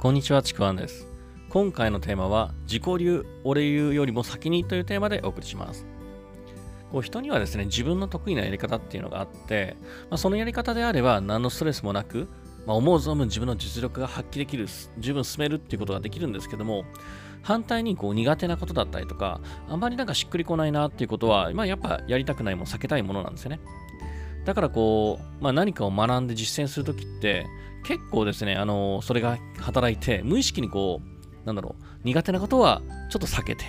こんにちは、ちくわんです。今回のテーマは、自己流、俺流よりも先にというテーマでお送りします。こう人にはですね、自分の得意なやり方っていうのがあって、まあ、そのやり方であれば何のストレスもなく、まあ、思う存分自分の実力が発揮できる、十分進めるっていうことができるんですけども、反対にこう苦手なことだったりとか、あんまりなんかしっくりこないなっていうことは、まあ、やっぱやりたくないも避けたいものなんですよね。だからこう、まあ、何かを学んで実践するときって、結構ですね、あのそれが働いて、無意識にこう、なんだろう、苦手なことはちょっと避けて、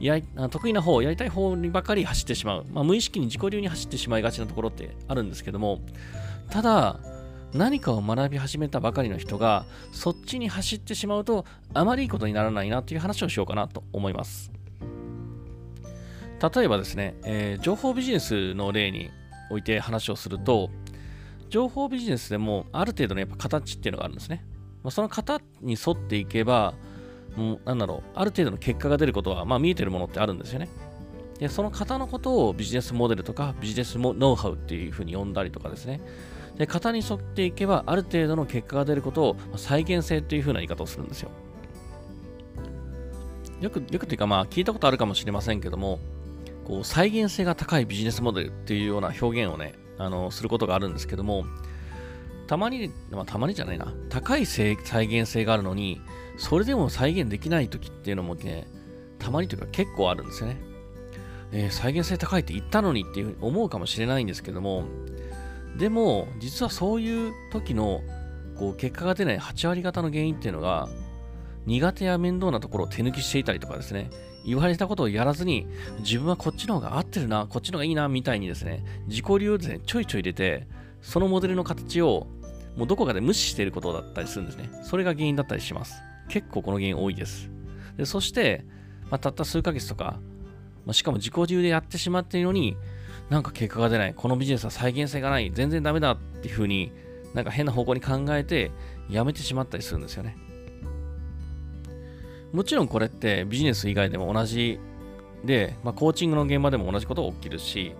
や得意な方、やりたい方にばかり走ってしまう。まあ、無意識に自己流に走ってしまいがちなところってあるんですけども、ただ、何かを学び始めたばかりの人が、そっちに走ってしまうと、あまりいいことにならないなという話をしようかなと思います。例えばですね、えー、情報ビジネスの例において話をすると、情報ビジネスでもある程度のやっぱ形っていうのがあるんですね。まあ、その型に沿っていけば、もうなんだろう、ある程度の結果が出ることは、まあ、見えてるものってあるんですよね。で、その型のことをビジネスモデルとかビジネスノウハウっていうふうに呼んだりとかですね。で、型に沿っていけば、ある程度の結果が出ることを再現性っていうふうな言い方をするんですよ。よく、よくというか、まあ、聞いたことあるかもしれませんけども、こう再現性が高いビジネスモデルっていうような表現をね、あのすることがあるんですけども、たまに、まあ、たまにじゃないな、高い再現性があるのに、それでも再現できない時っていうのもね、たまにというか結構あるんですよね。えー、再現性高いって言ったのにっていうふうに思うかもしれないんですけども、でも、実はそういう時のこう結果が出ない8割方の原因っていうのが、苦手や面倒なところを手抜きしていたりとかですね、言われたことをやらずに、自分はこっちの方が合ってるな、こっちの方がいいな、みたいにですね、自己流をですね、ちょいちょい入れて、そのモデルの形をもうどこかで無視していることだったりするんですね。それが原因だったりします。結構この原因多いです。でそして、まあ、たった数ヶ月とか、まあ、しかも自己流でやってしまっているのに、なんか結果が出ない、このビジネスは再現性がない、全然ダメだっていうふうに、なんか変な方向に考えて、やめてしまったりするんですよね。もちろんこれってビジネス以外でも同じで、まあ、コーチングの現場でも同じことが起きるし、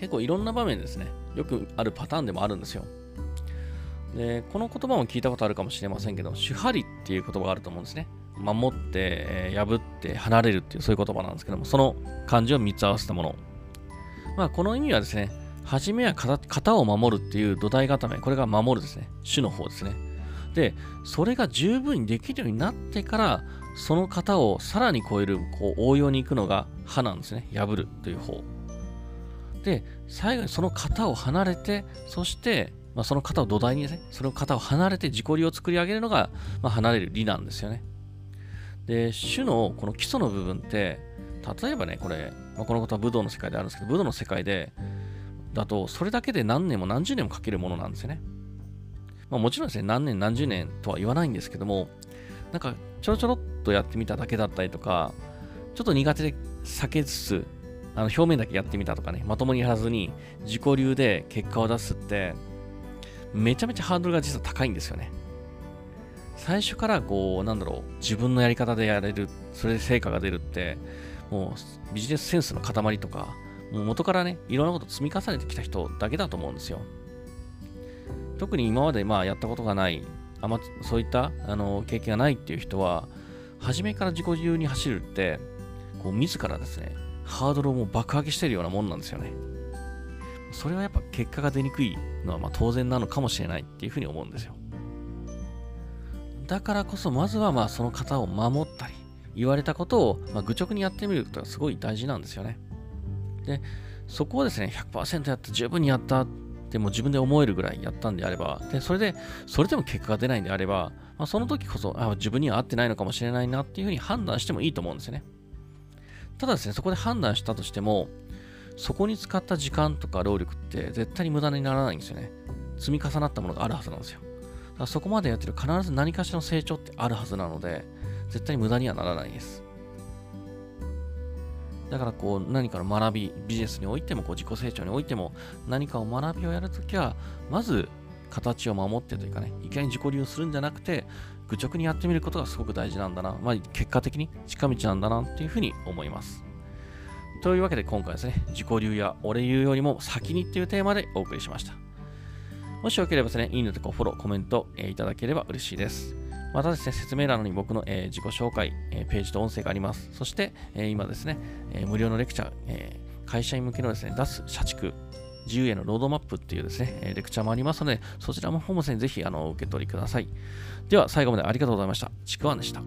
結構いろんな場面ですね、よくあるパターンでもあるんですよ。で、この言葉も聞いたことあるかもしれませんけど、手張りっていう言葉があると思うんですね。守って、破って、離れるっていうそういう言葉なんですけども、その漢字を3つ合わせたもの。まあ、この意味はですね、初めは型を守るっていう土台固め、これが守るですね、主の方ですね。で、それが十分にできるようになってから、その型をさらに超えるこう応用に行くのが歯なんですね。破るという方。で、最後にその型を離れて、そして、まあ、その型を土台にですね、その型を離れて自己流を作り上げるのが、まあ、離れる理なんですよね。で、種のこの基礎の部分って、例えばね、これ、まあ、このことは武道の世界であるんですけど、武道の世界で、だと、それだけで何年も何十年もかけるものなんですよね。まあ、もちろんですね、何年何十年とは言わないんですけども、なんかちょろちょろっとやってみただけだったりとか、ちょっと苦手で避けつつ、あの表面だけやってみたとかね、まともにやらずに自己流で結果を出すって、めちゃめちゃハードルが実は高いんですよね。最初からこう、なんだろう、自分のやり方でやれる、それで成果が出るって、もうビジネスセンスの塊とか、もう元からね、いろんなこと積み重ねてきた人だけだと思うんですよ。特に今までまあやったことがないあまそういったあの経験がないっていう人は、初めから自己流に走るって、こう自らですね、ハードルをもう爆上げしてるようなもんなんですよね。それはやっぱ結果が出にくいのはま当然なのかもしれないっていうふうに思うんですよ。だからこそ、まずはまあその方を守ったり、言われたことをま愚直にやってみることがすごい大事なんですよね。で、そこをですね、100%やって十分にやったでも自分で思えるぐらいやったんであれば、で、それで、それでも結果が出ないんであれば、まあ、その時こそ、あ、自分には合ってないのかもしれないなっていうふうに判断してもいいと思うんですよね。ただですね、そこで判断したとしても、そこに使った時間とか労力って絶対に無駄にならないんですよね。積み重なったものがあるはずなんですよ。だからそこまでやってる必ず何かしらの成長ってあるはずなので、絶対に無駄にはならないです。だからこう何かの学び、ビジネスにおいてもこう自己成長においても何かを学びをやるときは、まず形を守ってというかね、いきなり自己流するんじゃなくて、愚直にやってみることがすごく大事なんだな。まあ、結果的に近道なんだなっていうふうに思います。というわけで今回ですね、自己流や俺流よりも先にっていうテーマでお送りしました。もしよければですね、いいねとかフォロー、コメント、え、いただければ嬉しいです。またですね、説明欄に僕の、え、自己紹介、え、ページと音声があります。そして、え、今ですね、え無料のレクチャー、え会社員向けのですね、出す社畜、自由へのロードマップっていうですね、レクチャーもありますので、そちらもホームセンぜひあの受け取りください。では、最後までありがとうございました。ちくわんでした。